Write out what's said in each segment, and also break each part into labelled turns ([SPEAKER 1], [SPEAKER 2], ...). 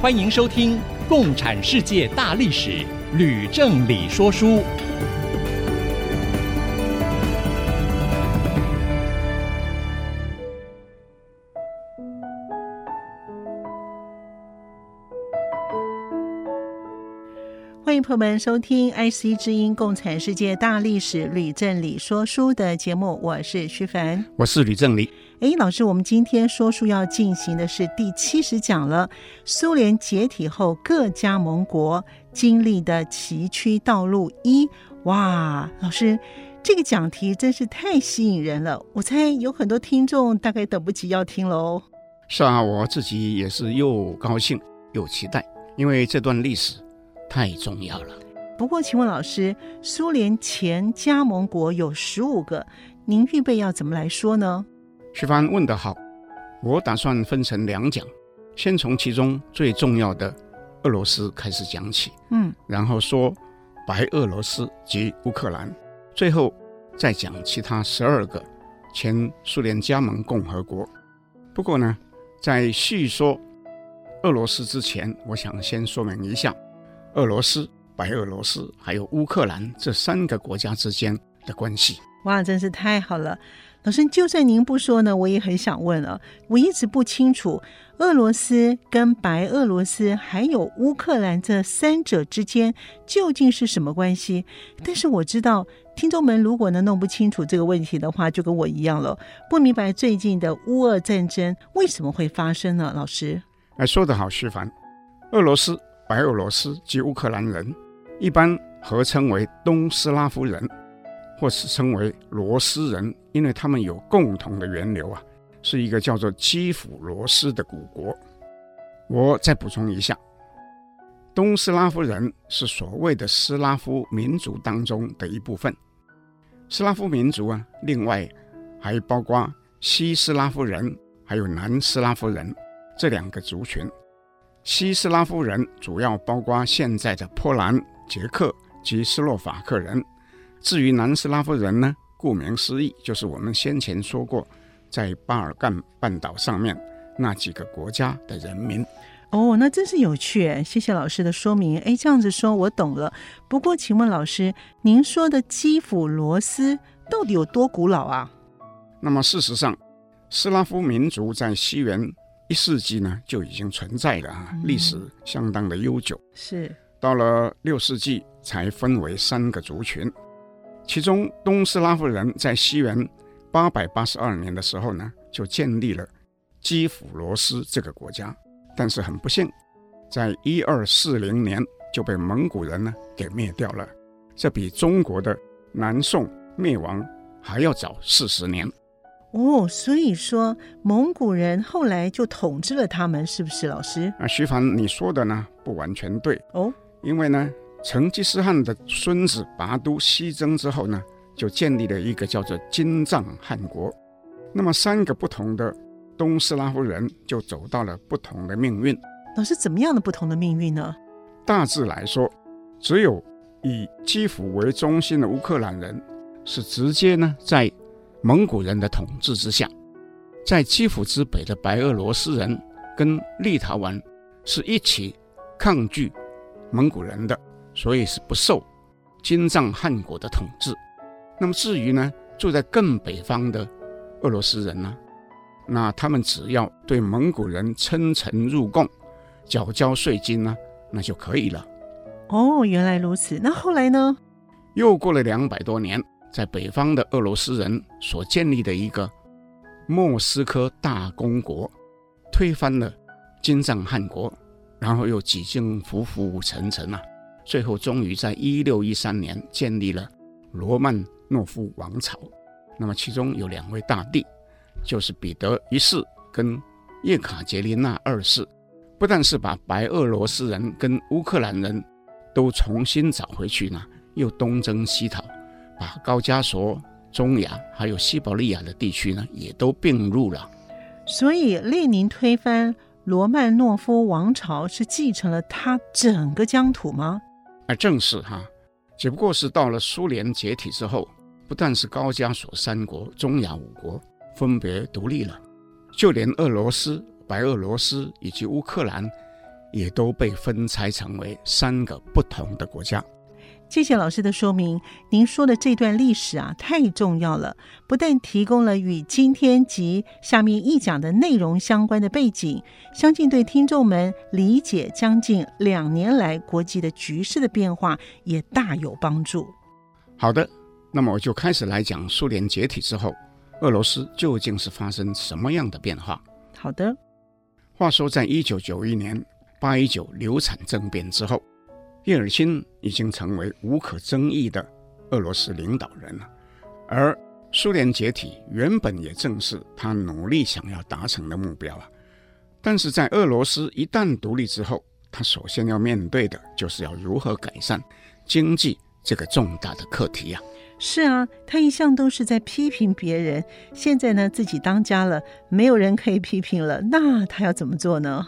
[SPEAKER 1] 欢迎收听《共产世界大历史》，吕正理说书。
[SPEAKER 2] 欢迎朋友们收听《IC 之音》《共产世界大历史》吕正理说书的节目，我是徐凡，
[SPEAKER 3] 我是吕正理。
[SPEAKER 2] 哎，老师，我们今天说书要进行的是第七十讲了。苏联解体后，各加盟国经历的崎岖道路一。哇，老师，这个讲题真是太吸引人了。我猜有很多听众大概等不及要听喽。
[SPEAKER 3] 是啊，我自己也是又高兴又期待，因为这段历史太重要了。
[SPEAKER 2] 不过，请问老师，苏联前加盟国有十五个，您预备要怎么来说呢？
[SPEAKER 3] 徐帆问得好，我打算分成两讲，先从其中最重要的俄罗斯开始讲起，
[SPEAKER 2] 嗯，
[SPEAKER 3] 然后说白俄罗斯及乌克兰，最后再讲其他十二个前苏联加盟共和国。不过呢，在叙说俄罗斯之前，我想先说明一下俄罗斯、白俄罗斯还有乌克兰这三个国家之间的关系。
[SPEAKER 2] 哇，真是太好了！老师，就算您不说呢，我也很想问啊。我一直不清楚俄罗斯跟白俄罗斯还有乌克兰这三者之间究竟是什么关系。但是我知道，听众们如果能弄不清楚这个问题的话，就跟我一样了，不明白最近的乌俄战争为什么会发生呢？老师，
[SPEAKER 3] 哎，说得好，徐凡。俄罗斯、白俄罗斯及乌克兰人一般合称为东斯拉夫人。或是称为罗斯人，因为他们有共同的源流啊，是一个叫做基辅罗斯的古国。我再补充一下，东斯拉夫人是所谓的斯拉夫民族当中的一部分。斯拉夫民族啊，另外还包括西斯拉夫人还有南斯拉夫人这两个族群。西斯拉夫人主要包括现在的波兰、捷克及斯洛伐克人。至于南斯拉夫人呢，顾名思义，就是我们先前说过，在巴尔干半岛上面那几个国家的人民。
[SPEAKER 2] 哦，那真是有趣，谢谢老师的说明。哎，这样子说我懂了。不过，请问老师，您说的基辅罗斯到底有多古老啊？
[SPEAKER 3] 那么事实上，斯拉夫民族在西元一世纪呢就已经存在了啊，历史相当的悠久。
[SPEAKER 2] 是
[SPEAKER 3] 到了六世纪才分为三个族群。其中，东斯拉夫人在西元八百八十二年的时候呢，就建立了基辅罗斯这个国家。但是很不幸，在一二四零年就被蒙古人呢给灭掉了。这比中国的南宋灭亡还要早四十年。
[SPEAKER 2] 哦，所以说蒙古人后来就统治了他们，是不是，老师？
[SPEAKER 3] 啊，徐凡，你说的呢不完全对
[SPEAKER 2] 哦，
[SPEAKER 3] 因为呢。成吉思汗的孙子拔都西征之后呢，就建立了一个叫做金帐汗国。那么三个不同的东斯拉夫人就走到了不同的命运。
[SPEAKER 2] 那是，怎么样的不同的命运呢？
[SPEAKER 3] 大致来说，只有以基辅为中心的乌克兰人是直接呢在蒙古人的统治之下，在基辅之北的白俄罗斯人跟立陶宛是一起抗拒蒙古人的。所以是不受金帐汗国的统治。那么至于呢，住在更北方的俄罗斯人呢，那他们只要对蒙古人称臣入贡，缴交税金呢，那就可以了。
[SPEAKER 2] 哦，原来如此。那后来呢？
[SPEAKER 3] 又过了两百多年，在北方的俄罗斯人所建立的一个莫斯科大公国，推翻了金帐汗国，然后又几经浮浮沉沉啊。最后，终于在一六一三年建立了罗曼诺夫王朝。那么，其中有两位大帝，就是彼得一世跟叶卡捷琳娜二世，不但是把白俄罗斯人跟乌克兰人都重新找回去呢，又东征西讨，把高加索、中亚还有西伯利亚的地区呢，也都并入了。
[SPEAKER 2] 所以，列宁推翻罗曼诺夫王朝是继承了他整个疆土吗？
[SPEAKER 3] 而，正是哈，只不过是到了苏联解体之后，不但是高加索三国、中亚五国分别独立了，就连俄罗斯。白俄罗斯以及乌克兰也都被分拆成为三个不同的国家。
[SPEAKER 2] 谢谢老师的说明。您说的这段历史啊，太重要了，不但提供了与今天及下面一讲的内容相关的背景，相信对听众们理解将近两年来国际的局势的变化也大有帮助。
[SPEAKER 3] 好的，那么我就开始来讲苏联解体之后，俄罗斯究竟是发生什么样的变化？
[SPEAKER 2] 好的。
[SPEAKER 3] 话说，在一九九一年八一九流产政变之后，叶尔钦已经成为无可争议的俄罗斯领导人了。而苏联解体原本也正是他努力想要达成的目标啊。但是在俄罗斯一旦独立之后，他首先要面对的就是要如何改善经济这个重大的课题啊。
[SPEAKER 2] 是啊，他一向都是在批评别人，现在呢自己当家了，没有人可以批评了，那他要怎么做呢？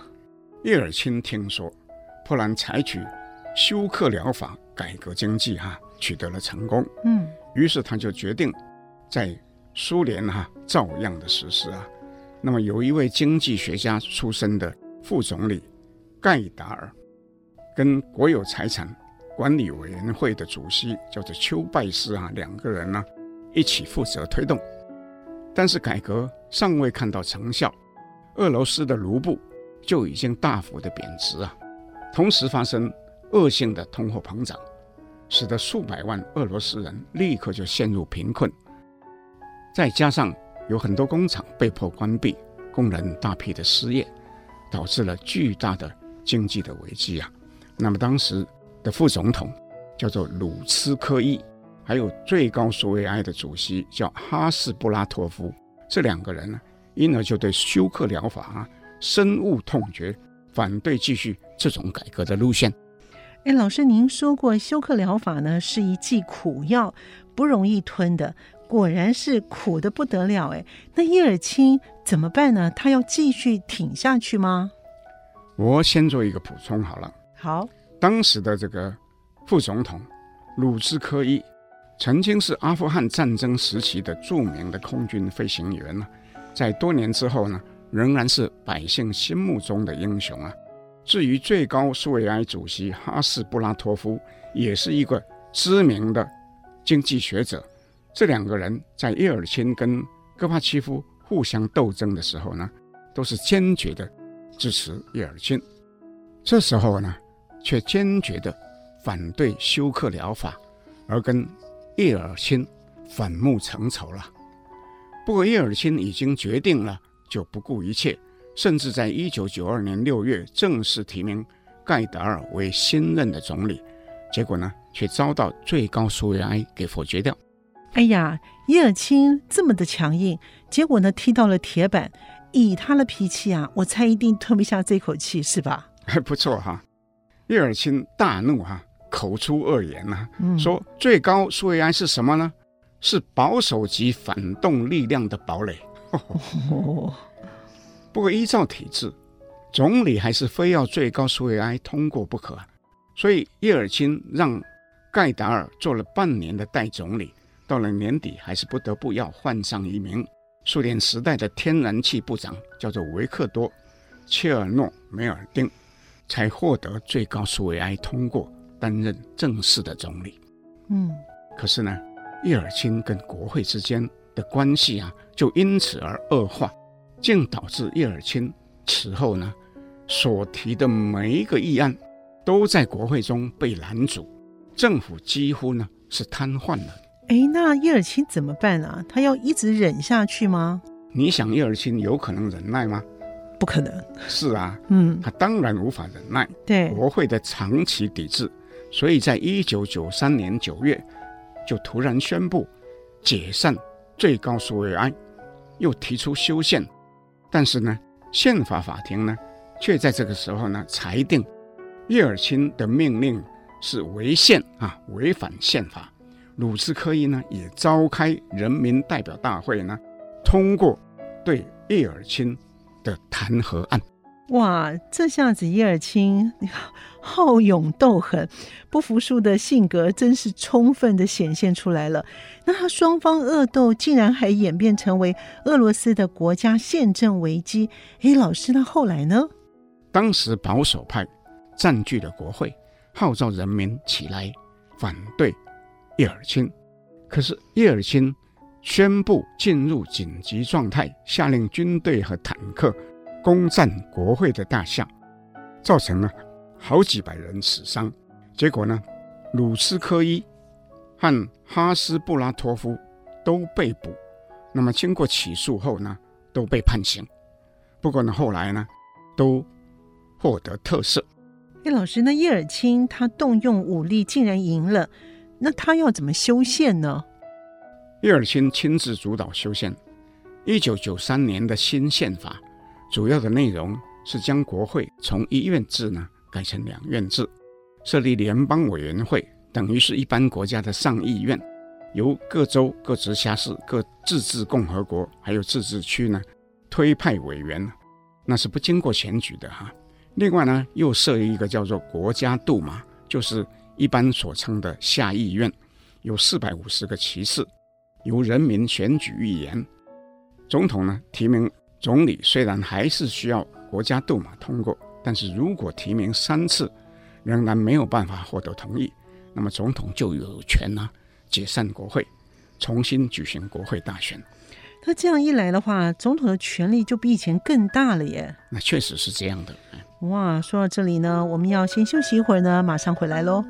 [SPEAKER 3] 叶尔钦听说波兰采取休克疗法改革经济，哈，取得了成功，
[SPEAKER 2] 嗯，
[SPEAKER 3] 于是他就决定在苏联哈照样的实施啊。那么有一位经济学家出身的副总理盖达尔，跟国有财产管理委员会的主席叫做丘拜斯啊，两个人呢一起负责推动，但是改革尚未看到成效，俄罗斯的卢布就已经大幅的贬值啊，同时发生恶性的通货膨胀，使得数百万俄罗斯人立刻就陷入贫困，再加上有很多工厂被迫关闭，工人大批的失业，导致了巨大的经济的危机啊，那么当时。的副总统叫做鲁茨科伊，还有最高苏维埃的主席叫哈斯布拉托夫，这两个人呢，因而就对休克疗法啊深恶痛绝，反对继续这种改革的路线。
[SPEAKER 2] 哎，老师，您说过休克疗法呢是一剂苦药，不容易吞的，果然是苦的不得了。哎，那叶尔钦怎么办呢？他要继续挺下去吗？
[SPEAKER 3] 我先做一个补充好了。
[SPEAKER 2] 好。
[SPEAKER 3] 当时的这个副总统鲁兹科伊曾经是阿富汗战争时期的著名的空军飞行员呢，在多年之后呢，仍然是百姓心目中的英雄啊。至于最高苏维埃主席哈斯布拉托夫，也是一个知名的经济学者。这两个人在叶尔钦跟戈巴契夫互相斗争的时候呢，都是坚决的支持叶尔钦。这时候呢。却坚决地反对休克疗法，而跟叶尔钦反目成仇了。不过叶尔钦已经决定了，就不顾一切，甚至在一九九二年六月正式提名盖达尔为新任的总理。结果呢，却遭到最高苏维埃给否决掉。
[SPEAKER 2] 哎呀，叶尔钦这么的强硬，结果呢，踢到了铁板。以他的脾气啊，我猜一定吞不下这口气，是吧？
[SPEAKER 3] 还 不错哈。叶尔钦大怒哈、啊，口出恶言呐、啊，
[SPEAKER 2] 嗯、
[SPEAKER 3] 说最高苏维埃是什么呢？是保守级反动力量的堡垒。
[SPEAKER 2] 哦、
[SPEAKER 3] 不过依照体制，总理还是非要最高苏维埃通过不可。所以叶尔钦让盖达尔做了半年的代总理，到了年底还是不得不要换上一名苏联时代的天然气部长，叫做维克多·切尔诺梅尔丁。才获得最高苏维埃通过担任正式的总理。
[SPEAKER 2] 嗯，
[SPEAKER 3] 可是呢，叶尔钦跟国会之间的关系啊，就因此而恶化，竟导致叶尔钦此后呢所提的每一个议案都在国会中被拦阻，政府几乎呢是瘫痪了。
[SPEAKER 2] 哎，那叶尔钦怎么办啊？他要一直忍下去吗？
[SPEAKER 3] 你想叶尔钦有可能忍耐吗？
[SPEAKER 2] 不可能，
[SPEAKER 3] 是啊，
[SPEAKER 2] 嗯，
[SPEAKER 3] 他当然无法忍耐，
[SPEAKER 2] 对
[SPEAKER 3] 国会的长期抵制，所以在一九九三年九月，就突然宣布解散最高苏维埃，又提出修宪，但是呢，宪法法庭呢却在这个时候呢裁定叶尔钦的命令是违宪啊，违反宪法。鲁斯科伊呢也召开人民代表大会呢，通过对叶尔钦的弹劾案。
[SPEAKER 2] 哇，这下子叶尔钦 好勇斗狠、不服输的性格真是充分的显现出来了。那他双方恶斗竟然还演变成为俄罗斯的国家宪政危机。诶，老师，那后来呢？
[SPEAKER 3] 当时保守派占据了国会，号召人民起来反对叶尔钦。可是叶尔钦宣布进入紧急状态，下令军队和坦克。攻占国会的大厦，造成了好几百人死伤。结果呢，鲁斯科伊和哈斯布拉托夫都被捕。那么经过起诉后呢，都被判刑。不过呢，后来呢，都获得特赦。
[SPEAKER 2] 哎，老师，那叶尔钦他动用武力竟然赢了，那他要怎么修宪呢？
[SPEAKER 3] 叶尔钦亲自主导修宪，一九九三年的新宪法。主要的内容是将国会从一院制呢改成两院制，设立联邦委员会，等于是一般国家的上议院，由各州、各直辖市、各自治共和国还有自治区呢推派委员，那是不经过选举的哈。另外呢，又设立一个叫做国家杜马，就是一般所称的下议院，有四百五十个席次，由人民选举议员，总统呢提名。总理虽然还是需要国家杜马通过，但是如果提名三次仍然没有办法获得同意，那么总统就有权呢解散国会，重新举行国会大选。
[SPEAKER 2] 那这样一来的话，总统的权力就比以前更大了耶。
[SPEAKER 3] 那确实是这样的。
[SPEAKER 2] 哇，说到这里呢，我们要先休息一会儿呢，马上回来喽。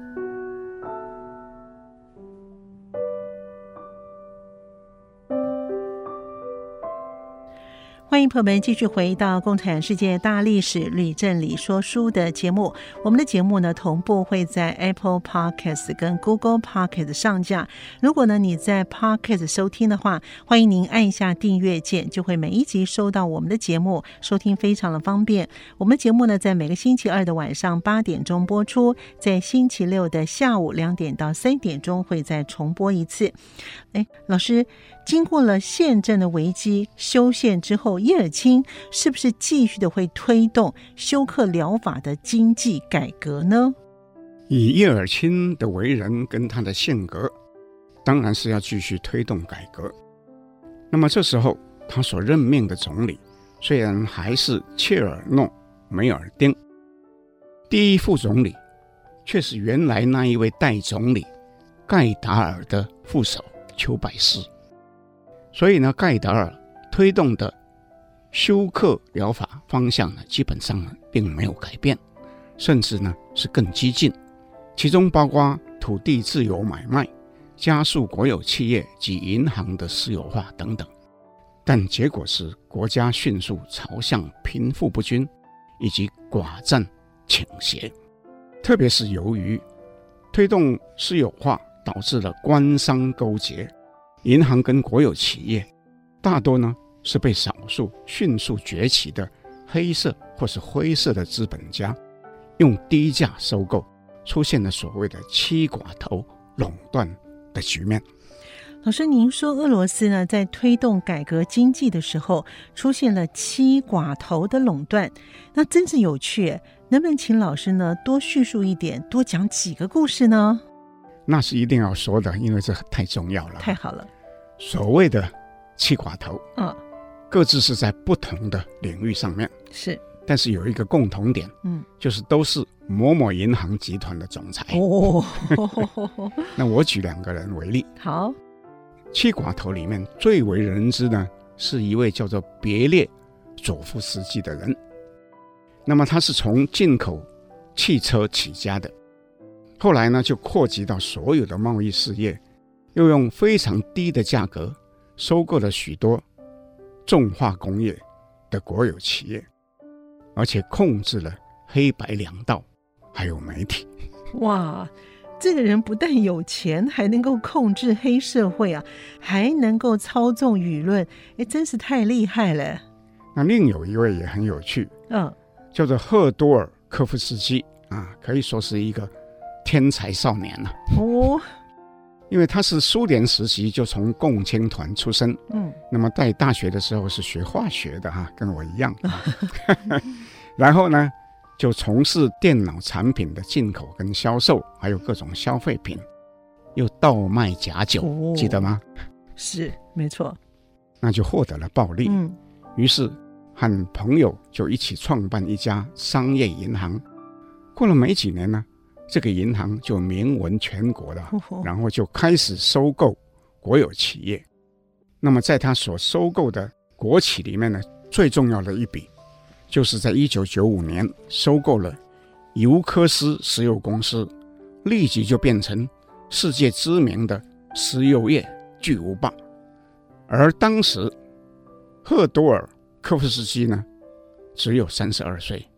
[SPEAKER 2] 欢迎朋友们继续回到《共产世界大历史吕正理说书》的节目。我们的节目呢，同步会在 Apple Podcast 跟 Google Podcast 上架。如果呢你在 Podcast 收听的话，欢迎您按一下订阅键，就会每一集收到我们的节目，收听非常的方便。我们的节目呢，在每个星期二的晚上八点钟播出，在星期六的下午两点到三点钟会再重播一次。哎，老师。经过了宪政的危机，修宪之后，叶尔钦是不是继续的会推动休克疗法的经济改革呢？
[SPEAKER 3] 以叶尔钦的为人跟他的性格，当然是要继续推动改革。那么这时候，他所任命的总理虽然还是切尔诺梅尔丁，第一副总理却是原来那一位代总理盖达尔的副手丘百斯。所以呢，盖达尔推动的休克疗法方向呢，基本上呢并没有改变，甚至呢是更激进，其中包括土地自由买卖、加速国有企业及银行的私有化等等。但结果是国家迅速朝向贫富不均以及寡占倾斜，特别是由于推动私有化导致了官商勾结。银行跟国有企业，大多呢是被少数迅速崛起的黑色或是灰色的资本家用低价收购，出现了所谓的七寡头垄断的局面。
[SPEAKER 2] 老师，您说俄罗斯呢在推动改革经济的时候出现了七寡头的垄断，那真是有趣。能不能请老师呢多叙述一点，多讲几个故事呢？
[SPEAKER 3] 那是一定要说的，因为这太重要了。
[SPEAKER 2] 太好了。
[SPEAKER 3] 所谓的七寡头，
[SPEAKER 2] 嗯，各
[SPEAKER 3] 自是在不同的领域上面
[SPEAKER 2] 是，
[SPEAKER 3] 但是有一个共同点，
[SPEAKER 2] 嗯，
[SPEAKER 3] 就是都是某某银行集团的总裁。
[SPEAKER 2] 哦，
[SPEAKER 3] 那我举两个人为例。
[SPEAKER 2] 好，
[SPEAKER 3] 七寡头里面最为人知呢，是一位叫做别列佐夫斯基的人。那么他是从进口汽车起家的。后来呢，就扩及到所有的贸易事业，又用非常低的价格收购了许多重化工业的国有企业，而且控制了黑白两道，还有媒体。
[SPEAKER 2] 哇，这个人不但有钱，还能够控制黑社会啊，还能够操纵舆论，哎，真是太厉害了。
[SPEAKER 3] 那另有一位也很有趣，
[SPEAKER 2] 嗯，
[SPEAKER 3] 叫做赫多尔科夫斯基啊，可以说是一个天才少年了、啊。哦，因为他是苏联时期就从共青团出身，嗯，那么在大学的时候是学化学的哈、啊，跟我一样。然后呢，就从事电脑产品的进口跟销售，还有各种消费品，又倒卖假酒，哦、记得吗？
[SPEAKER 2] 是，没错。
[SPEAKER 3] 那就获得了暴利。嗯，于是和朋友就一起创办一家商业银行。过了没几年呢，这个银行就名闻全国了，然后就开始收购国有企业。那么在他所收购的国企里面呢，最重要的一笔，就是在一九九五年收购了尤科斯石油公司，立即就变成世界知名的石油业巨无霸。而当时，赫多尔科夫斯基呢，只有三十二岁，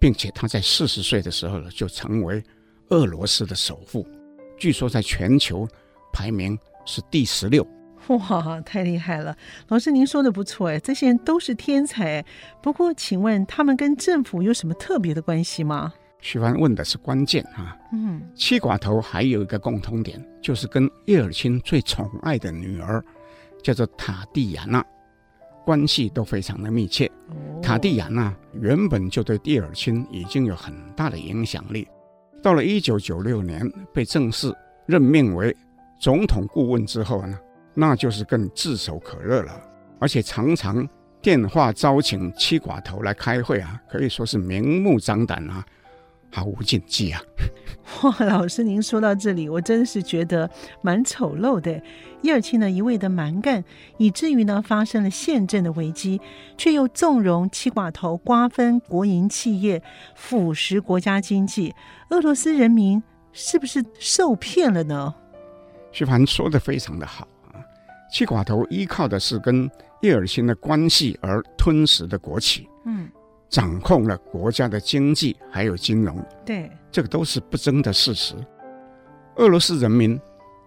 [SPEAKER 3] 并且他在四十岁的时候呢，就成为俄罗斯的首富，据说在全球排名是第十六。
[SPEAKER 2] 哇，太厉害了！老师，您说的不错哎，这些人都是天才。不过，请问他们跟政府有什么特别的关系吗？
[SPEAKER 3] 徐帆问的是关键啊。嗯，七寡头还有一个共通点，就是跟叶尔钦最宠爱的女儿。叫做塔蒂亚娜，关系都非常的密切。塔蒂亚娜原本就对叶尔钦已经有很大的影响力，到了一九九六年被正式任命为总统顾问之后呢，那就是更炙手可热了，而且常常电话招请七寡头来开会啊，可以说是明目张胆啊。毫无禁忌啊！
[SPEAKER 2] 哇，老师，您说到这里，我真是觉得蛮丑陋的。叶尔钦呢，一味的蛮干，以至于呢发生了宪政的危机，却又纵容七寡头瓜分国营企业，腐蚀国家经济。俄罗斯人民是不是受骗了呢？
[SPEAKER 3] 徐凡说的非常的好啊！七寡头依靠的是跟叶尔钦的关系而吞食的国企。嗯。掌控了国家的经济还有金融，
[SPEAKER 2] 对，
[SPEAKER 3] 这个都是不争的事实。俄罗斯人民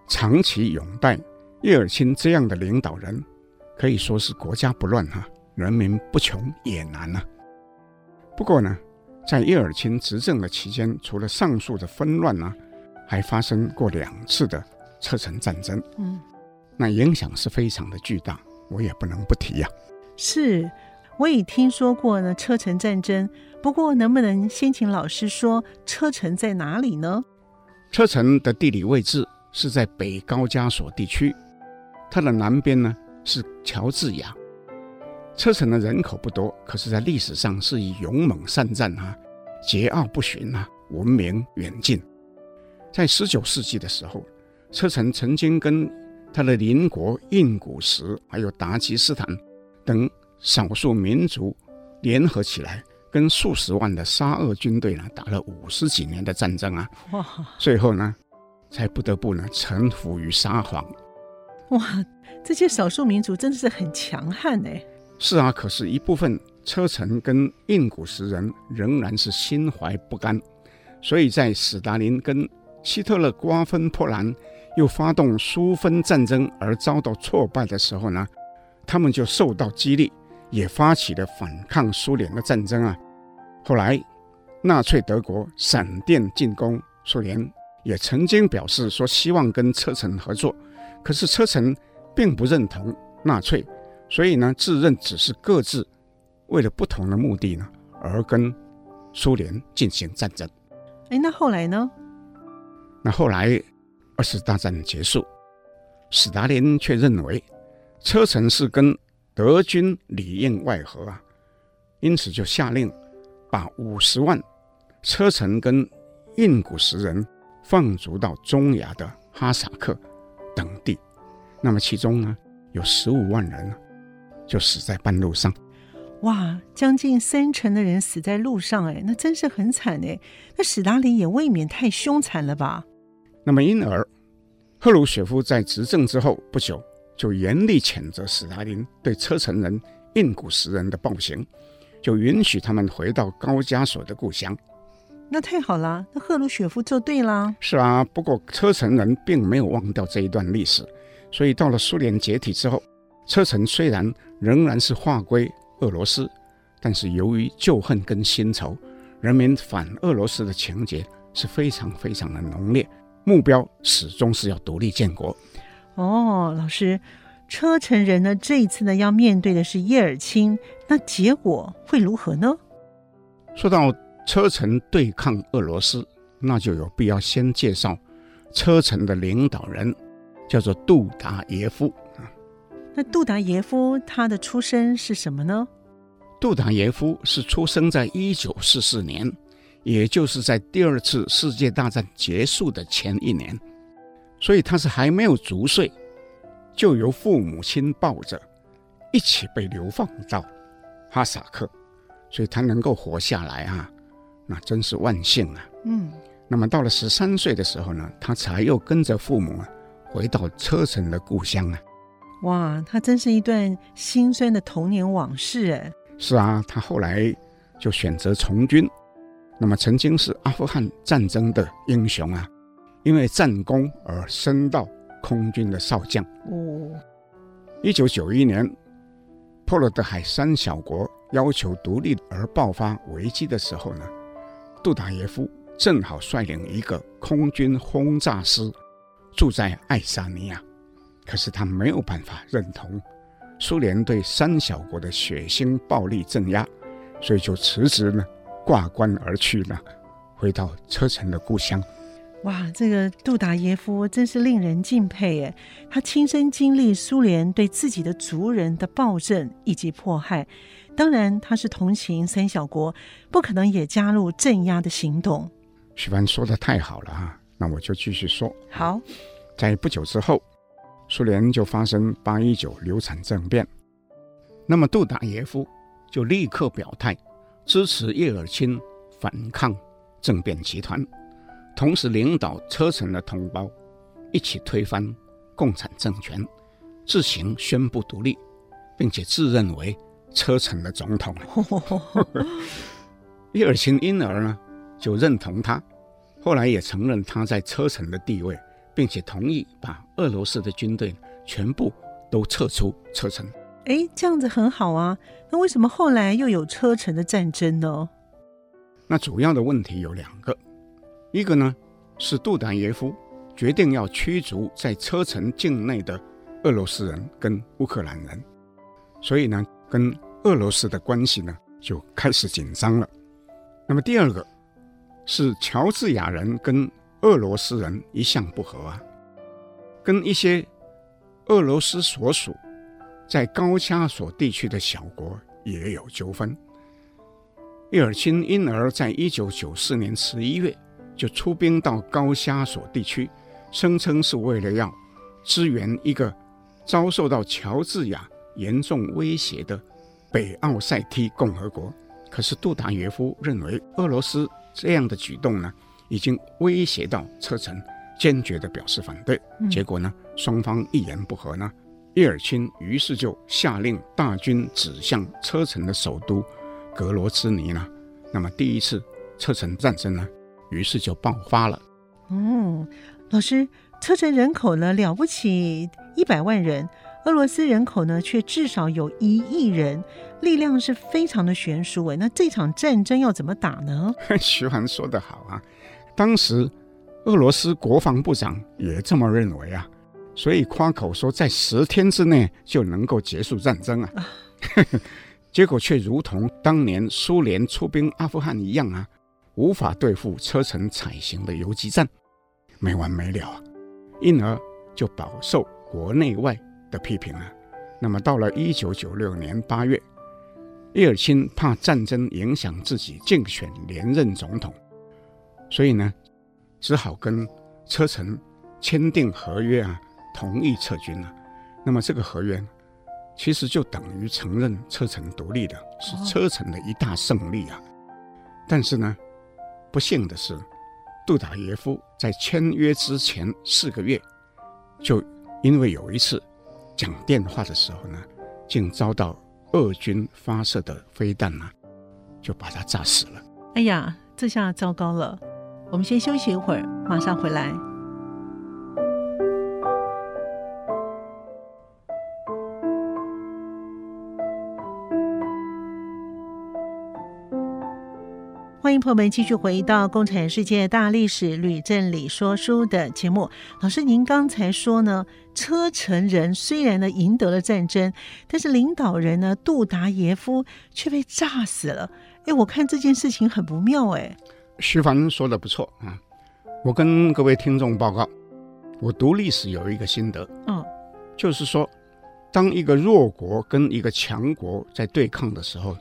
[SPEAKER 3] 长期拥戴叶尔钦这样的领导人，可以说是国家不乱哈，人民不穷也难呐。不过呢，在叶尔钦执政的期间，除了上述的纷乱呢，还发生过两次的车臣战争，嗯，那影响是非常的巨大，我也不能不提呀。
[SPEAKER 2] 是。我也听说过呢，车臣战争。不过，能不能先请老师说车臣在哪里呢？
[SPEAKER 3] 车臣的地理位置是在北高加索地区，它的南边呢是乔治亚。车臣的人口不多，可是在历史上是以勇猛善战啊、桀骜不驯啊闻名远近。在十九世纪的时候，车臣曾经跟他的邻国印古什还有达吉斯坦等。少数民族联合起来，跟数十万的沙俄军队呢打了五十几年的战争啊！最后呢，才不得不呢臣服于沙皇。
[SPEAKER 2] 哇！这些少数民族真的是很强悍哎。
[SPEAKER 3] 是啊，可是，一部分车臣跟印古什人仍然是心怀不甘，所以在史达林跟希特勒瓜分波兰，又发动苏芬战争而遭到挫败的时候呢，他们就受到激励。也发起了反抗苏联的战争啊！后来，纳粹德国闪电进攻苏联，也曾经表示说希望跟车臣合作，可是车臣并不认同纳粹，所以呢，自认只是各自为了不同的目的呢而跟苏联进行战争。
[SPEAKER 2] 哎，那后来呢？
[SPEAKER 3] 那后来二次大战结束，斯大林却认为车臣是跟德军里应外合啊，因此就下令把五十万车臣跟印古什人放逐到中亚的哈萨克等地。那么其中呢，有十五万人就死在半路上。
[SPEAKER 2] 哇，将近三成的人死在路上，哎，那真是很惨哎。那史达林也未免太凶残了吧？
[SPEAKER 3] 那么因而，赫鲁雪夫在执政之后不久。就严厉谴责史达林对车臣人、印古什人的暴行，就允许他们回到高加索的故乡。
[SPEAKER 2] 那太好了，那赫鲁雪夫做对了。
[SPEAKER 3] 是啊，不过车臣人并没有忘掉这一段历史，所以到了苏联解体之后，车臣虽然仍然是划归俄罗斯，但是由于旧恨跟新仇，人民反俄罗斯的情节是非常非常的浓烈，目标始终是要独立建国。
[SPEAKER 2] 哦，老师，车臣人呢，这一次呢要面对的是叶尔钦，那结果会如何呢？
[SPEAKER 3] 说到车臣对抗俄罗斯，那就有必要先介绍车臣的领导人，叫做杜达耶夫啊。
[SPEAKER 2] 那杜达耶夫他的出身是什么呢？
[SPEAKER 3] 杜达耶夫是出生在一九四四年，也就是在第二次世界大战结束的前一年，所以他是还没有足岁，就由父母亲抱着一起被流放到哈萨克，所以他能够活下来啊，那真是万幸啊。
[SPEAKER 2] 嗯，
[SPEAKER 3] 那么到了十三岁的时候呢，他才又跟着父母啊回到车臣的故乡啊。
[SPEAKER 2] 哇，他真是一段心酸的童年往事哎。
[SPEAKER 3] 是啊，他后来就选择从军。那么曾经是阿富汗战争的英雄啊，因为战功而升到空军的少将。
[SPEAKER 2] 哦，
[SPEAKER 3] 一九九一年，波罗的海三小国要求独立而爆发危机的时候呢，杜达耶夫正好率领一个空军轰炸师住在爱沙尼亚，可是他没有办法认同。苏联对三小国的血腥暴力镇压，所以就辞职呢，挂冠而去了，回到车臣的故乡。
[SPEAKER 2] 哇，这个杜达耶夫真是令人敬佩诶！他亲身经历苏联对自己的族人的暴政以及迫害，当然他是同情三小国，不可能也加入镇压的行动。
[SPEAKER 3] 徐帆说的太好了啊，那我就继续说。
[SPEAKER 2] 好，
[SPEAKER 3] 在不久之后。苏联就发生八一九流产政变，那么杜达耶夫就立刻表态支持叶尔钦反抗政变集团，同时领导车臣的同胞一起推翻共产政权，自行宣布独立，并且自认为车臣的总统。叶尔钦因而呢就认同他，后来也承认他在车臣的地位。并且同意把俄罗斯的军队全部都撤出车臣。
[SPEAKER 2] 哎，这样子很好啊。那为什么后来又有车臣的战争呢？
[SPEAKER 3] 那主要的问题有两个，一个呢是杜达耶夫决定要驱逐在车臣境内的俄罗斯人跟乌克兰人，所以呢跟俄罗斯的关系呢就开始紧张了。那么第二个是乔治亚人跟俄罗斯人一向不和啊，跟一些俄罗斯所属在高加索地区的小国也有纠纷。叶尔钦因而在一九九四年十一月就出兵到高加索地区，声称是为了要支援一个遭受到乔治亚严重威胁的北奥塞梯共和国。可是杜达耶夫认为俄罗斯这样的举动呢，已经威胁到车臣，坚决地表示反对。结果呢，双方一言不合呢，叶尔钦于是就下令大军指向车臣的首都格罗兹尼呢。那么第一次车臣战争呢，于是就爆发了。
[SPEAKER 2] 嗯，老师，车臣人口呢了不起一百万人，俄罗斯人口呢却至少有一亿人，力量是非常的悬殊诶。那这场战争要怎么打呢？
[SPEAKER 3] 徐帆说得好啊。当时，俄罗斯国防部长也这么认为啊，所以夸口说在十天之内就能够结束战争啊，结果却如同当年苏联出兵阿富汗一样啊，无法对付车臣采行的游击战，没完没了啊，因而就饱受国内外的批评啊。那么到了一九九六年八月，叶尔钦怕战争影响自己竞选连任总统。所以呢，只好跟车臣签订合约啊，同意撤军了。那么这个合约其实就等于承认车臣独立的，是车臣的一大胜利啊。但是呢，不幸的是，杜达耶夫在签约之前四个月，就因为有一次讲电话的时候呢，竟遭到俄军发射的飞弹呢，就把他炸死了。
[SPEAKER 2] 哎呀，这下糟糕了。我们先休息一会儿，马上回来。欢迎朋友们继续回到《共产世界大历史吕振理说书》的节目。老师，您刚才说呢，车臣人虽然呢赢得了战争，但是领导人呢杜达耶夫却被炸死了。哎，我看这件事情很不妙。哎，
[SPEAKER 3] 徐凡说的不错啊。我跟各位听众报告，我读历史有一个心得，嗯，就是说，当一个弱国跟一个强国在对抗的时候。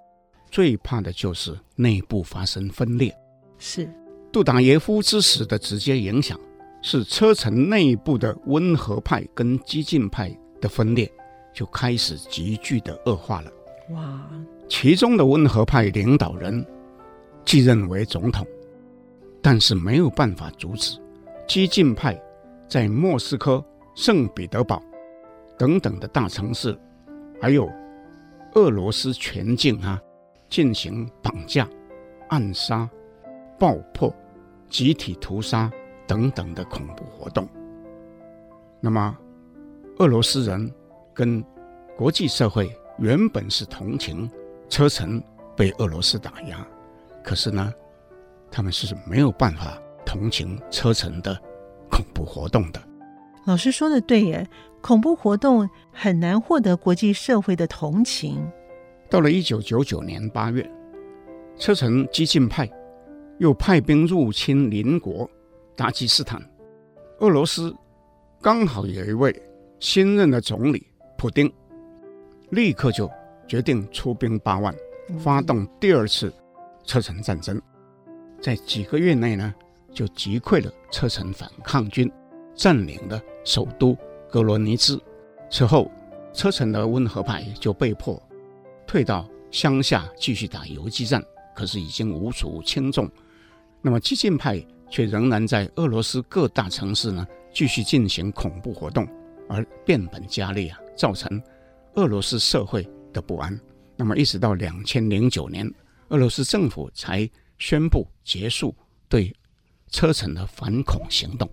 [SPEAKER 3] 最怕的就是内部发生分裂。
[SPEAKER 2] 是
[SPEAKER 3] 杜达耶夫之死的直接影响，是车臣内部的温和派跟激进派的分裂就开始急剧的恶化了。哇！其中的温和派领导人继任为总统，但是没有办法阻止激进派在莫斯科、圣彼得堡等等的大城市，还有俄罗斯全境啊。进行绑架、暗杀、爆破、集体屠杀等等的恐怖活动。那么，俄罗斯人跟国际社会原本是同情车臣被俄罗斯打压，可是呢，他们是没有办法同情车臣的恐怖活动的。
[SPEAKER 2] 老师说的对耶，恐怖活动很难获得国际社会的同情。
[SPEAKER 3] 到了一九九九年八月，车臣激进派又派兵入侵邻国达吉斯坦。俄罗斯刚好有一位新任的总理普丁，立刻就决定出兵八万，发动第二次车臣战争。在几个月内呢，就击溃了车臣反抗军，占领了首都格罗尼兹。此后，车臣的温和派就被迫。退到乡下继续打游击战，可是已经无足轻重。那么激进派却仍然在俄罗斯各大城市呢继续进行恐怖活动，而变本加厉啊，造成俄罗斯社会的不安。那么一直到两千零九年，俄罗斯政府才宣布结束对车臣的反恐行动。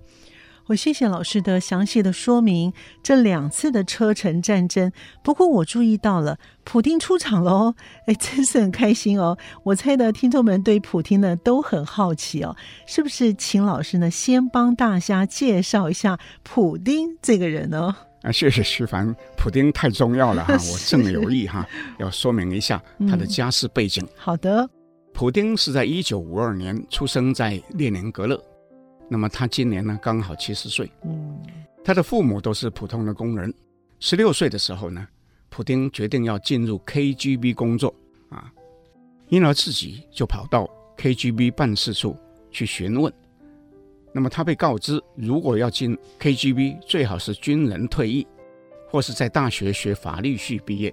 [SPEAKER 2] 我谢谢老师的详细的说明，这两次的车臣战争。不过我注意到了，普丁出场了哦，哎，真是很开心哦。我猜的听众们对普丁呢都很好奇哦，是不是？请老师呢先帮大家介绍一下普丁这个人呢？
[SPEAKER 3] 啊，谢谢徐凡，普丁太重要了哈，我正有意哈要说明一下他的家世背景。嗯、
[SPEAKER 2] 好的，
[SPEAKER 3] 普丁是在一九五二年出生在列宁格勒。那么他今年呢刚好七十岁，嗯，他的父母都是普通的工人。十六岁的时候呢，普丁决定要进入 KGB 工作啊，因而自己就跑到 KGB 办事处去询问。那么他被告知，如果要进 KGB，最好是军人退役，或是在大学学法律系毕业。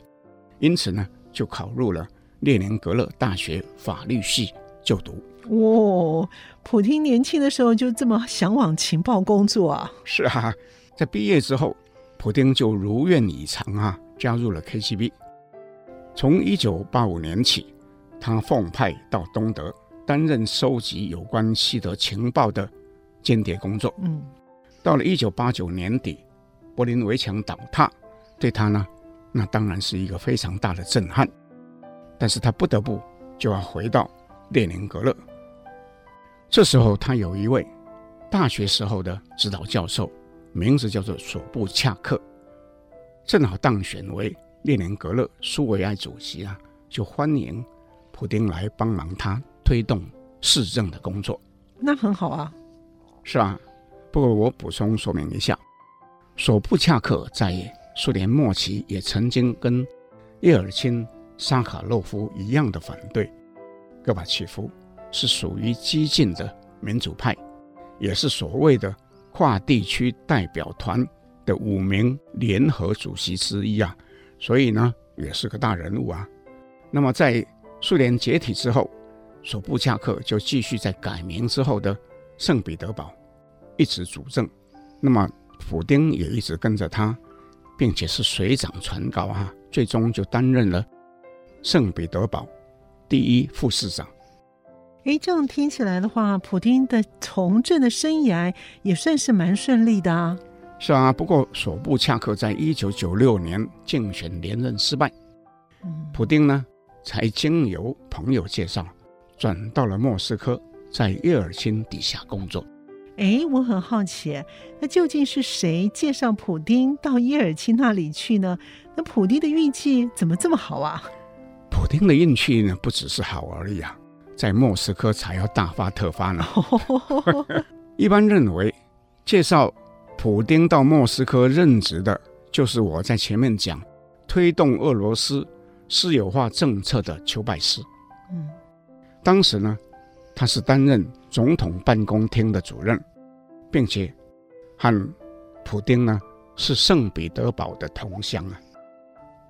[SPEAKER 3] 因此呢，就考入了列宁格勒大学法律系就读。
[SPEAKER 2] 哇、哦，普京年轻的时候就这么向往情报工作啊？
[SPEAKER 3] 是啊，在毕业之后，普丁就如愿以偿啊，加入了 KGB。从一九八五年起，他奉派到东德担任收集有关西德情报的间谍工作。嗯，到了一九八九年底，柏林围墙倒塌，对他呢，那当然是一个非常大的震撼。但是他不得不就要回到列宁格勒。这时候，他有一位大学时候的指导教授，名字叫做索布恰克，正好当选为列宁格勒苏维埃主席啊，就欢迎普丁来帮忙他推动市政的工作。
[SPEAKER 2] 那很好啊，
[SPEAKER 3] 是吧？不过我补充说明一下，索布恰克在苏联末期也曾经跟叶尔钦、沙卡洛夫一样的反对戈巴契夫。是属于激进的民主派，也是所谓的跨地区代表团的五名联合主席之一啊，所以呢，也是个大人物啊。那么在苏联解体之后，索布恰克就继续在改名之后的圣彼得堡一直主政，那么普丁也一直跟着他，并且是水涨船高、啊，最终就担任了圣彼得堡第一副市长。
[SPEAKER 2] 哎，这样听起来的话，普京的从政的生涯也算是蛮顺利的啊。
[SPEAKER 3] 是啊，不过索布恰克在一九九六年竞选连任失败，嗯、普丁呢才经由朋友介绍转到了莫斯科，在叶尔钦底下工作。
[SPEAKER 2] 哎，我很好奇，那究竟是谁介绍普丁到叶尔钦那里去呢？那普丁的运气怎么这么好啊？
[SPEAKER 3] 普丁的运气呢，不只是好而已啊，在莫斯科才要大发特发呢。一般认为，介绍普丁到莫斯科任职的，就是我在前面讲推动俄罗斯私有化政策的丘拜斯。嗯，当时呢，他是担任总统办公厅的主任，并且和普丁呢是圣彼得堡的同乡啊。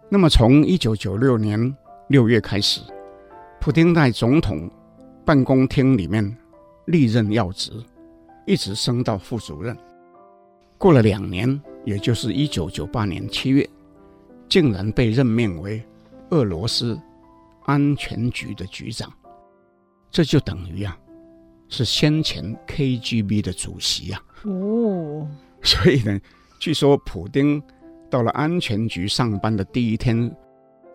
[SPEAKER 3] 那么从一九九六年六月开始，普京在总统办公厅里面历任要职，一直升到副主任。过了两年，也就是一九九八年七月，竟然被任命为俄罗斯安全局的局长。这就等于啊，是先前 KGB 的主席啊。哦，所以呢，据说普京。到了安全局上班的第一天，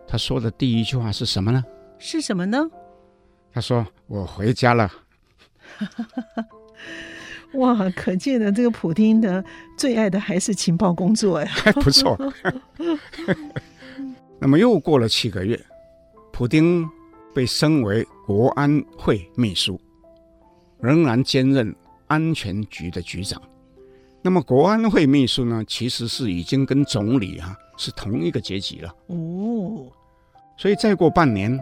[SPEAKER 3] 他说的第一句话是什么呢？
[SPEAKER 2] 是什么呢？
[SPEAKER 3] 他说：“我回家了。”
[SPEAKER 2] 哇，可见的这个普丁的最爱的还是情报工作呀，
[SPEAKER 3] 还不错。那么又过了七个月，普丁被升为国安会秘书，仍然兼任安全局的局长。那么国安会秘书呢，其实是已经跟总理啊是同一个阶级了哦，所以再过半年，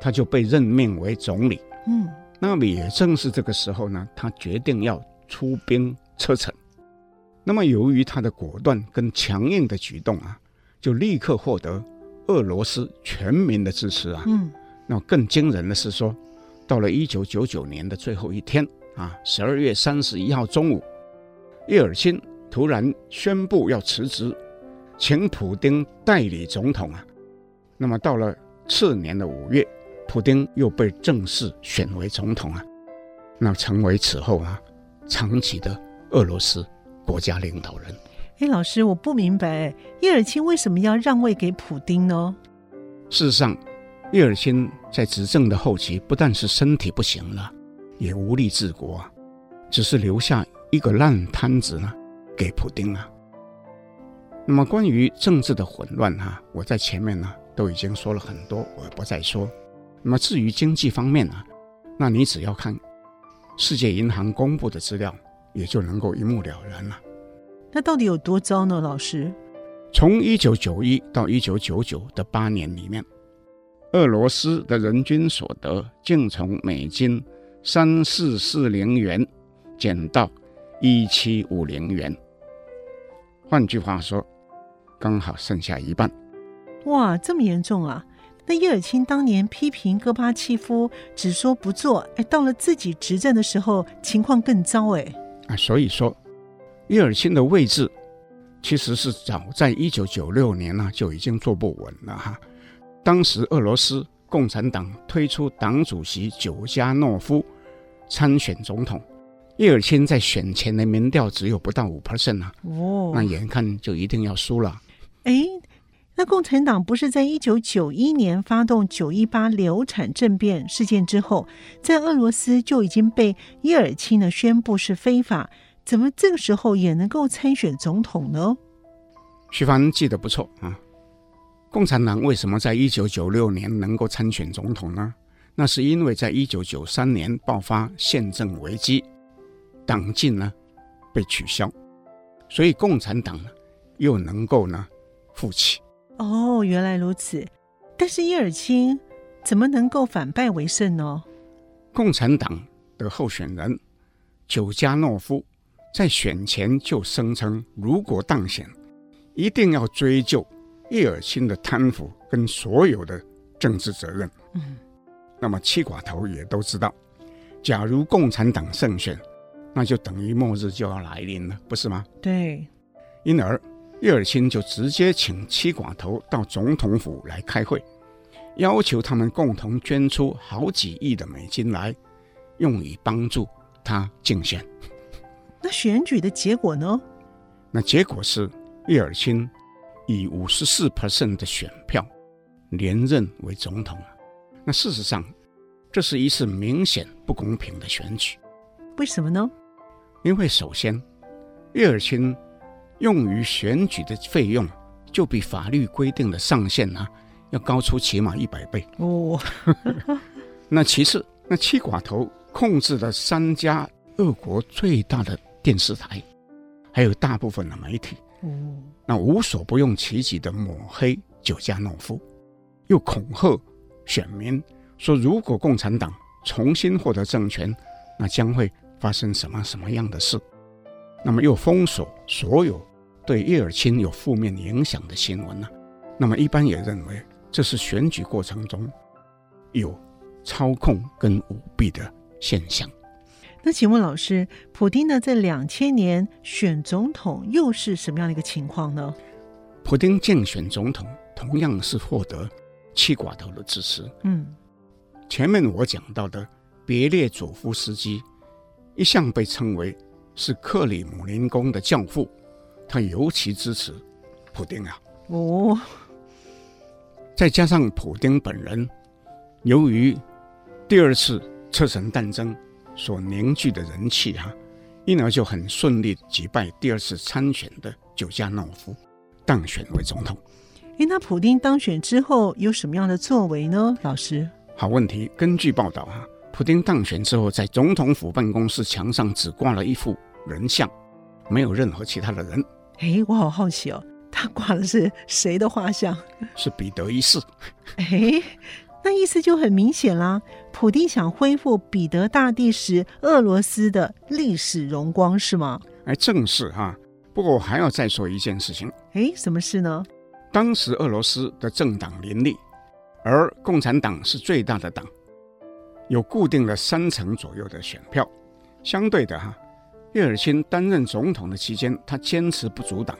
[SPEAKER 3] 他就被任命为总理。嗯，那么也正是这个时候呢，他决定要出兵车臣。那么由于他的果断跟强硬的举动啊，就立刻获得俄罗斯全民的支持啊。嗯，那更惊人的是说，到了一九九九年的最后一天啊，十二月三十一号中午。叶尔钦突然宣布要辞职，请普丁代理总统啊。那么到了次年的五月，普丁又被正式选为总统啊，那成为此后啊长期的俄罗斯国家领导人。
[SPEAKER 2] 哎，老师，我不明白，叶尔钦为什么要让位给普丁呢？
[SPEAKER 3] 事实上，叶尔钦在执政的后期，不但是身体不行了，也无力治国啊，只是留下。一个烂摊子呢，给普丁啊。那么关于政治的混乱啊，我在前面呢都已经说了很多，我不再说。那么至于经济方面呢，那你只要看世界银行公布的资料，也就能够一目了然了。
[SPEAKER 2] 那到底有多糟呢，老师？
[SPEAKER 3] 从一九九一到一九九九的八年里面，俄罗斯的人均所得竟从美金三四四零元减到。一七五零元，换句话说，刚好剩下一半。
[SPEAKER 2] 哇，这么严重啊！那叶尔钦当年批评戈巴契夫只说不做，哎，到了自己执政的时候，情况更糟哎。
[SPEAKER 3] 啊，所以说，叶尔钦的位置其实是早在一九九六年呢就已经坐不稳了哈。当时俄罗斯共产党推出党主席久加诺夫参选总统。叶尔钦在选前的民调只有不到五 percent 啊，哦，那眼看就一定要输了。
[SPEAKER 2] 哎，那共产党不是在一九九一年发动九一八流产政变事件之后，在俄罗斯就已经被叶尔钦呢宣布是非法，怎么这个时候也能够参选总统呢？
[SPEAKER 3] 徐凡记得不错啊，共产党为什么在一九九六年能够参选总统呢？那是因为在一九九三年爆发宪政危机。党禁呢被取消，所以共产党呢又能够呢复起。
[SPEAKER 2] 哦，原来如此。但是叶尔钦怎么能够反败为胜呢？
[SPEAKER 3] 共产党的候选人久加诺夫在选前就声称，如果当选，一定要追究叶尔钦的贪腐跟所有的政治责任。嗯，那么七寡头也都知道，假如共产党胜选。那就等于末日就要来临了，不是吗？
[SPEAKER 2] 对。
[SPEAKER 3] 因而，叶尔钦就直接请七寡头到总统府来开会，要求他们共同捐出好几亿的美金来，用以帮助他竞选。
[SPEAKER 2] 那选举的结果呢？
[SPEAKER 3] 那结果是叶尔钦以五十四 percent 的选票连任为总统。那事实上，这是一次明显不公平的选举。
[SPEAKER 2] 为什么呢？
[SPEAKER 3] 因为首先，叶尔钦用于选举的费用就比法律规定的上限啊要高出起码一百倍
[SPEAKER 2] 哦。
[SPEAKER 3] 那其次，那七寡头控制了三家俄国最大的电视台，还有大部分的媒体。哦，那无所不用其极的抹黑久加诺夫，又恐吓选民说，如果共产党重新获得政权，那将会发生什么什么样的事？那么又封锁所有对叶尔钦有负面影响的新闻呢？那么一般也认为这是选举过程中有操控跟舞弊的现象。
[SPEAKER 2] 那请问老师，普京呢，在两千年选总统又是什么样的一个情况呢？
[SPEAKER 3] 普京竞选总统同样是获得七寡头的支持。嗯，前面我讲到的别列佐夫斯基一向被称为是克里姆林宫的教父，他尤其支持普丁啊。哦，再加上普丁本人，由于第二次车臣战争。所凝聚的人气哈，因而就很顺利击败第二次参选的久加诺夫，当选为总统。
[SPEAKER 2] 诶，那普丁当选之后有什么样的作为呢？老师，
[SPEAKER 3] 好问题。根据报道哈，普丁当选之后，在总统府办公室墙上只挂了一幅人像，没有任何其他的人。
[SPEAKER 2] 诶，我好好奇哦，他挂的是谁的画像？
[SPEAKER 3] 是彼得一世。
[SPEAKER 2] 哎。那意思就很明显啦，普丁想恢复彼得大帝时俄罗斯的历史荣光，是吗？
[SPEAKER 3] 哎，正是哈。不过我还要再说一件事情。
[SPEAKER 2] 哎，什么事呢？
[SPEAKER 3] 当时俄罗斯的政党林立，而共产党是最大的党，有固定的三成左右的选票。相对的哈，叶尔钦担任总统的期间，他坚持不阻挡，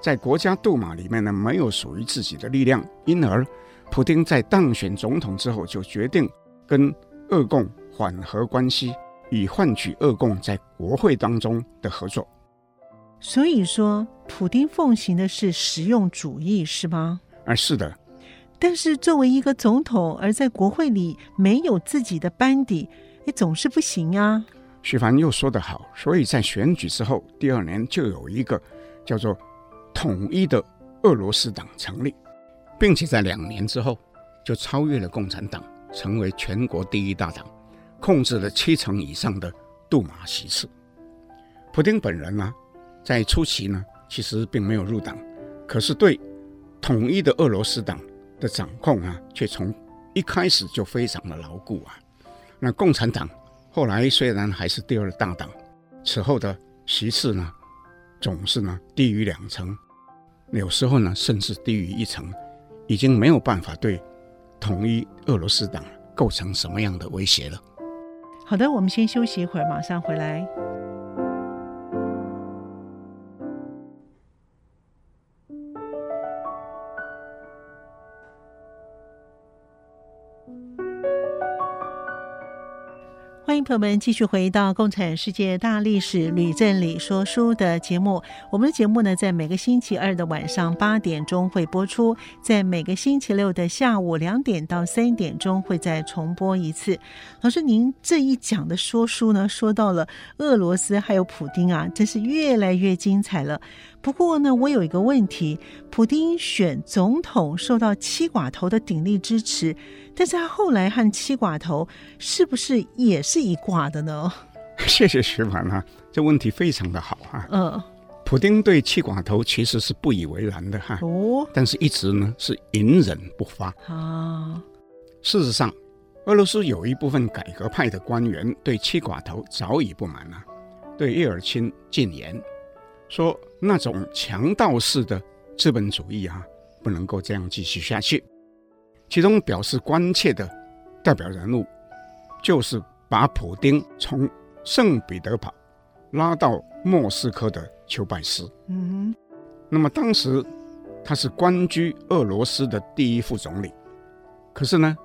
[SPEAKER 3] 在国家杜马里面呢，没有属于自己的力量，因而。普京在当选总统之后，就决定跟俄共缓和关系，以换取俄共在国会当中的合作。
[SPEAKER 2] 所以说，普丁奉行的是实用主义，是吗？
[SPEAKER 3] 啊，是的。
[SPEAKER 2] 但是作为一个总统，而在国会里没有自己的班底，也总是不行啊。
[SPEAKER 3] 徐帆又说得好，所以在选举之后第二年，就有一个叫做统一的俄罗斯党成立。并且在两年之后，就超越了共产党，成为全国第一大党，控制了七成以上的杜马席次。普丁本人呢，在初期呢，其实并没有入党，可是对统一的俄罗斯党的掌控啊，却从一开始就非常的牢固啊。那共产党后来虽然还是第二大党，此后的席次呢，总是呢低于两成，有时候呢甚至低于一成。已经没有办法对统一俄罗斯党构成什么样的威胁了。
[SPEAKER 2] 好的，我们先休息一会儿，马上回来。朋友们继续回到《共产世界大历史吕振理说书》的节目。我们的节目呢，在每个星期二的晚上八点钟会播出，在每个星期六的下午两点到三点钟会再重播一次。老师，您这一讲的说书呢，说到了俄罗斯还有普丁啊，真是越来越精彩了。不过呢，我有一个问题：普丁选总统受到七寡头的鼎力支持，但是他后来和七寡头是不是也是一挂的呢？
[SPEAKER 3] 谢谢徐凡啊，这问题非常的好啊。
[SPEAKER 2] 嗯，
[SPEAKER 3] 普丁对七寡头其实是不以为然的哈。
[SPEAKER 2] 哦，
[SPEAKER 3] 但是一直呢是隐忍不发
[SPEAKER 2] 啊。
[SPEAKER 3] 事实上，俄罗斯有一部分改革派的官员对七寡头早已不满了，对叶尔钦进言。说那种强盗式的资本主义啊，不能够这样继续下去。其中表示关切的代表人物，就是把普丁从圣彼得堡拉到莫斯科的丘拜斯。
[SPEAKER 2] 嗯哼，
[SPEAKER 3] 那么当时他是官居俄罗斯的第一副总理，可是呢，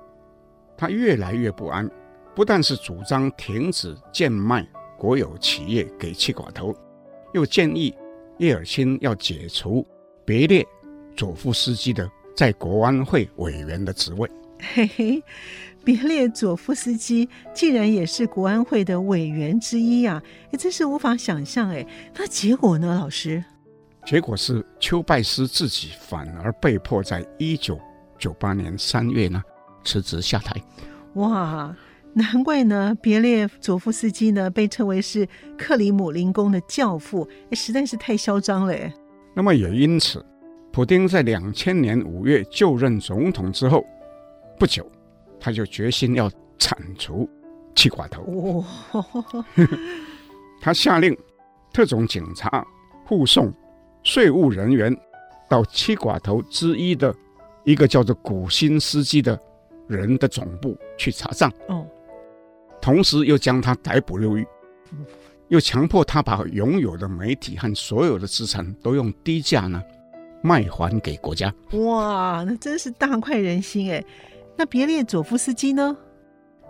[SPEAKER 3] 他越来越不安，不但是主张停止贱卖国有企业给气寡头。又建议叶尔钦要解除别列佐夫斯基的在国安会委员的职位。
[SPEAKER 2] 嘿嘿，别列佐夫斯基竟然也是国安会的委员之一啊！哎，真是无法想象哎。那结果呢，老师？
[SPEAKER 3] 结果是丘拜斯自己反而被迫在一九九八年三月呢辞职下台。
[SPEAKER 2] 哇，难怪呢，别列佐夫斯基呢被称为是克里姆林宫的教父，哎，实在是太嚣张了。
[SPEAKER 3] 那么也因此，普丁在两千年五月就任总统之后不久，他就决心要铲除七寡头。
[SPEAKER 2] 哇
[SPEAKER 3] 他下令特种警察护送税务人员到七寡头之一的一个叫做古辛斯基的人的总部去查账。
[SPEAKER 2] 哦，
[SPEAKER 3] 同时又将他逮捕入狱。又强迫他把拥有的媒体和所有的资产都用低价呢卖还给国家。
[SPEAKER 2] 哇，那真是大快人心哎！那别列佐夫斯基呢？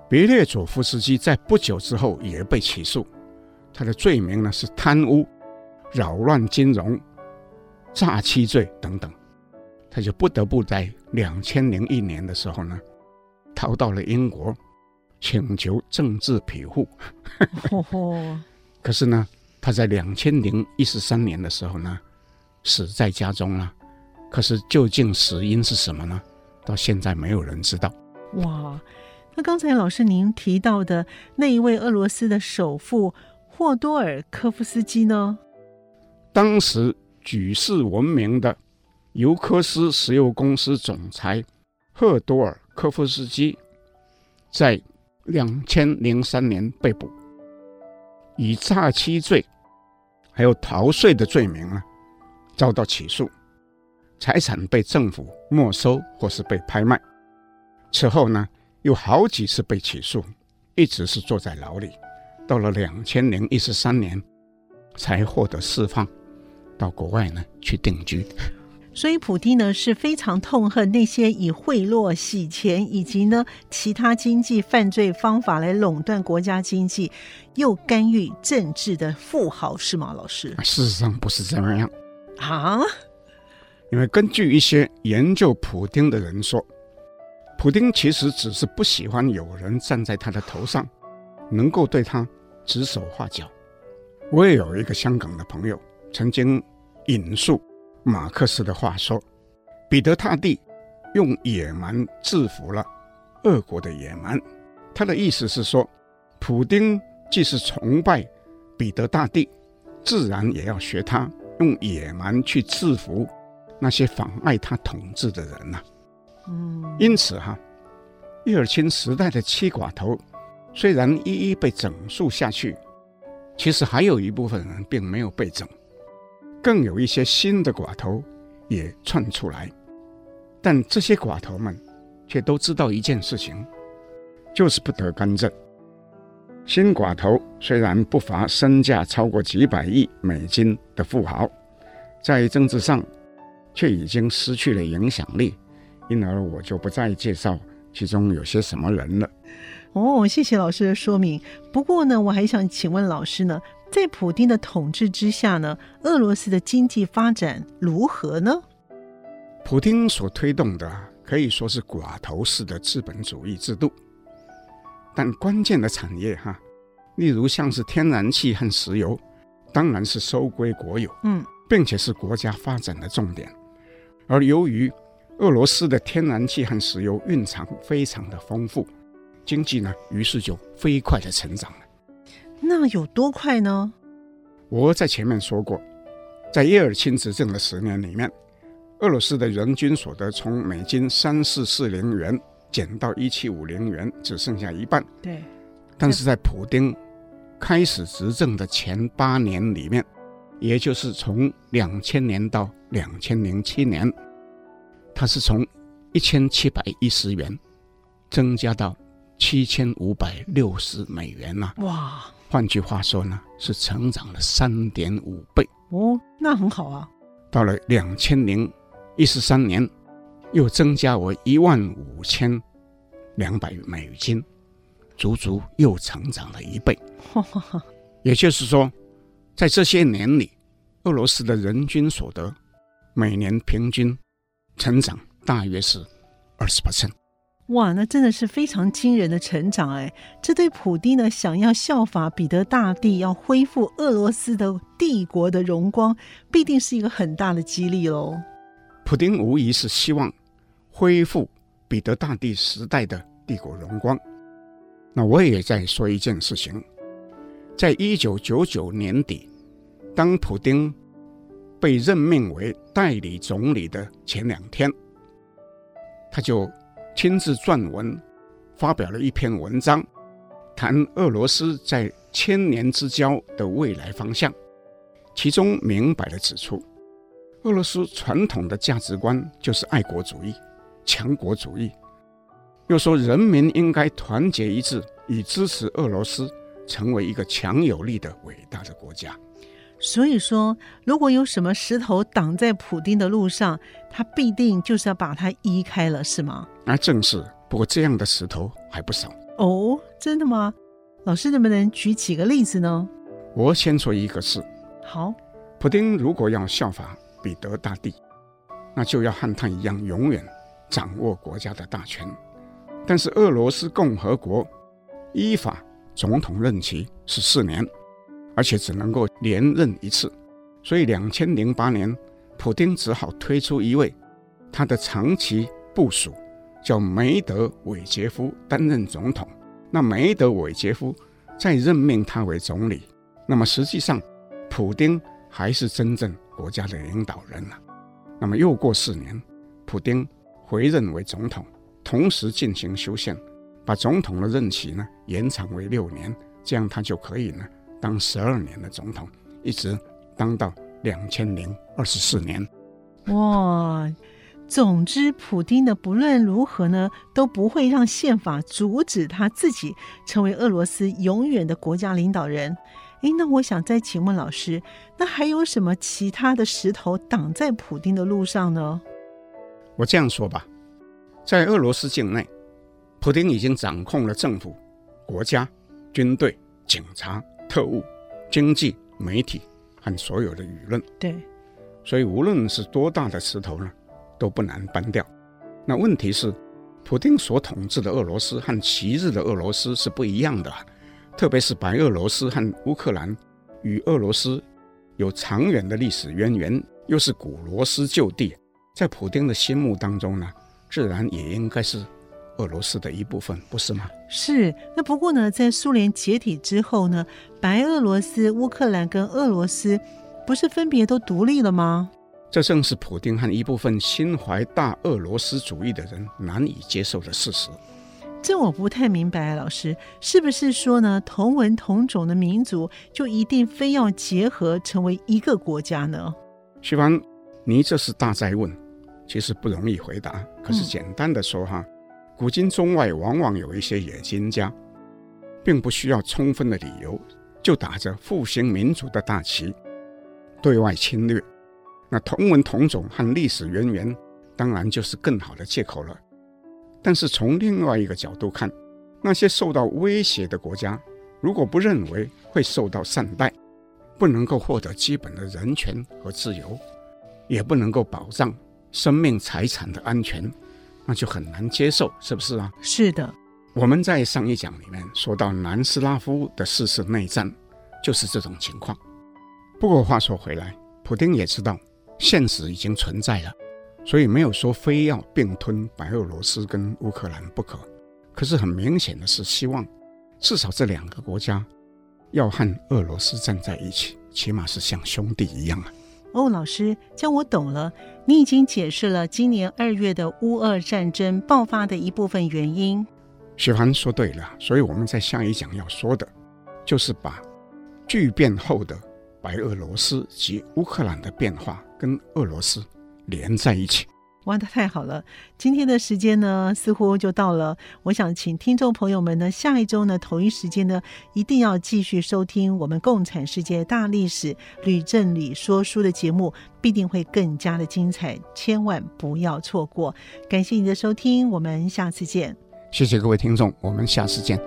[SPEAKER 3] 别列佐夫斯基在不久之后也被起诉，他的罪名呢是贪污、扰乱金融、诈欺罪等等，他就不得不在两千零一年的时候呢逃到了英国，请求政治庇护。可是呢，他在两千零一十三年的时候呢，死在家中了。可是究竟死因是什么呢？到现在没有人知道。
[SPEAKER 2] 哇，那刚才老师您提到的那一位俄罗斯的首富霍多尔科夫斯基呢？
[SPEAKER 3] 当时举世闻名的尤科斯石油公司总裁赫多尔科夫斯基，在两千零三年被捕。以诈欺罪，还有逃税的罪名呢，遭到起诉，财产被政府没收或是被拍卖。此后呢，又好几次被起诉，一直是坐在牢里。到了两千零一十三年，才获得释放，到国外呢去定居。
[SPEAKER 2] 所以，普丁呢是非常痛恨那些以贿赂、洗钱以及呢其他经济犯罪方法来垄断国家经济，又干预政治的富豪，是吗，老师？
[SPEAKER 3] 事实上不是这样
[SPEAKER 2] 啊，
[SPEAKER 3] 因为根据一些研究普丁的人说，普丁其实只是不喜欢有人站在他的头上，能够对他指手画脚。我也有一个香港的朋友曾经引述。马克思的话说：“彼得大帝用野蛮制服了俄国的野蛮。”他的意思是说，普丁既是崇拜彼得大帝，自然也要学他用野蛮去制服那些妨碍他统治的人呐、啊。
[SPEAKER 2] 嗯，
[SPEAKER 3] 因此哈，叶尔钦时代的七寡头虽然一一被整肃下去，其实还有一部分人并没有被整。更有一些新的寡头也窜出来，但这些寡头们却都知道一件事情，就是不得干政。新寡头虽然不乏身价超过几百亿美金的富豪，在政治上却已经失去了影响力，因而我就不再介绍其中有些什么人了。
[SPEAKER 2] 哦，谢谢老师的说明。不过呢，我还想请问老师呢。在普丁的统治之下呢，俄罗斯的经济发展如何呢？
[SPEAKER 3] 普丁所推动的可以说是寡头式的资本主义制度，但关键的产业哈，例如像是天然气和石油，当然是收归国有，
[SPEAKER 2] 嗯，
[SPEAKER 3] 并且是国家发展的重点。而由于俄罗斯的天然气和石油蕴藏非常的丰富，经济呢，于是就飞快的成长了。
[SPEAKER 2] 那有多快呢？
[SPEAKER 3] 我在前面说过，在叶尔钦执政的十年里面，俄罗斯的人均所得从每斤三四四零元减到一七五零元，只剩下一半。
[SPEAKER 2] 对。
[SPEAKER 3] 但是在普丁开始执政的前八年里面，也就是从两千年到两千零七年，它是从一千七百一十元增加到七千五百六十美元呐、啊！
[SPEAKER 2] 哇！
[SPEAKER 3] 换句话说呢，是成长了三点五倍
[SPEAKER 2] 哦，那很好啊。
[SPEAKER 3] 到了两千零一十三年，又增加为一万五千两百美金，足足又成长了一倍。也就是说，在这些年里，俄罗斯的人均所得每年平均成长大约是二十%。
[SPEAKER 2] 哇，那真的是非常惊人的成长哎！这对普丁呢，想要效法彼得大帝，要恢复俄罗斯的帝国的荣光，必定是一个很大的激励喽。
[SPEAKER 3] 普丁无疑是希望恢复彼得大帝时代的帝国荣光。那我也在说一件事情，在一九九九年底，当普丁被任命为代理总理的前两天，他就。亲自撰文，发表了一篇文章，谈俄罗斯在千年之交的未来方向。其中明白地指出，俄罗斯传统的价值观就是爱国主义、强国主义。又说人民应该团结一致，以支持俄罗斯成为一个强有力的伟大的国家。
[SPEAKER 2] 所以说，如果有什么石头挡在普丁的路上，他必定就是要把它移开了，是吗？
[SPEAKER 3] 那正是。不过这样的石头还不少
[SPEAKER 2] 哦。真的吗？老师能不能举几个例子呢？
[SPEAKER 3] 我先说一个事。
[SPEAKER 2] 好，
[SPEAKER 3] 普丁如果要效法彼得大帝，那就要和他一样，永远掌握国家的大权。但是俄罗斯共和国依法总统任期是四年。而且只能够连任一次，所以两千零八年，普丁只好推出一位他的长期部署，叫梅德韦杰夫担任总统。那梅德韦杰夫再任命他为总理，那么实际上，普丁还是真正国家的领导人了。那么又过四年，普丁回任为总统，同时进行修宪，把总统的任期呢延长为六年，这样他就可以呢。当十二年的总统，一直当到两千零二十四年。
[SPEAKER 2] 哇，总之，普丁的不论如何呢，都不会让宪法阻止他自己成为俄罗斯永远的国家领导人。诶，那我想再请问老师，那还有什么其他的石头挡在普丁的路上呢？
[SPEAKER 3] 我这样说吧，在俄罗斯境内，普丁已经掌控了政府、国家、军队、警察。特务、经济、媒体和所有的舆论，
[SPEAKER 2] 对，
[SPEAKER 3] 所以无论是多大的石头呢，都不难搬掉。那问题是，普京所统治的俄罗斯和昔日的俄罗斯是不一样的，特别是白俄罗斯和乌克兰与俄罗斯有长远的历史渊源，又是古罗斯旧地，在普京的心目当中呢，自然也应该是。俄罗斯的一部分，不是吗？
[SPEAKER 2] 是。那不过呢，在苏联解体之后呢，白俄罗斯、乌克兰跟俄罗斯不是分别都独立了吗？
[SPEAKER 3] 这正是普丁和一部分心怀大俄罗斯主义的人难以接受的事实。
[SPEAKER 2] 这我不太明白，老师是不是说呢，同文同种的民族就一定非要结合成为一个国家呢？
[SPEAKER 3] 徐凡，你这是大哉问，其实不容易回答。可是简单的说哈。古今中外，往往有一些野心家，并不需要充分的理由，就打着复兴民族的大旗，对外侵略。那同文同种和历史渊源，当然就是更好的借口了。但是从另外一个角度看，那些受到威胁的国家，如果不认为会受到善待，不能够获得基本的人权和自由，也不能够保障生命财产的安全。那就很难接受，是不是啊？
[SPEAKER 2] 是的，
[SPEAKER 3] 我们在上一讲里面说到南斯拉夫的四次内战，就是这种情况。不过话说回来，普京也知道现实已经存在了，所以没有说非要并吞白俄罗斯跟乌克兰不可。可是很明显的是，希望至少这两个国家要和俄罗斯站在一起，起码是像兄弟一样啊。
[SPEAKER 2] 哦，老师，这我懂了。你已经解释了今年二月的乌俄战争爆发的一部分原因。
[SPEAKER 3] 雪凡说对了，所以我们在下一讲要说的，就是把巨变后的白俄罗斯及乌克兰的变化跟俄罗斯连在一起。
[SPEAKER 2] 哇，那太好了！今天的时间呢，似乎就到了。我想请听众朋友们呢，下一周呢，同一时间呢，一定要继续收听我们《共产世界大历史吕正理说书》的节目，必定会更加的精彩，千万不要错过。感谢你的收听，我们下次见。
[SPEAKER 3] 谢谢各位听众，我们下次见。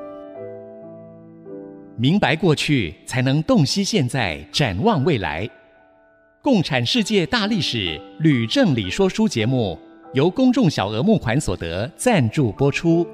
[SPEAKER 1] 明白过去，才能洞悉现在，展望未来。共产世界大历史吕正理说书节目，由公众小额募款所得赞助播出。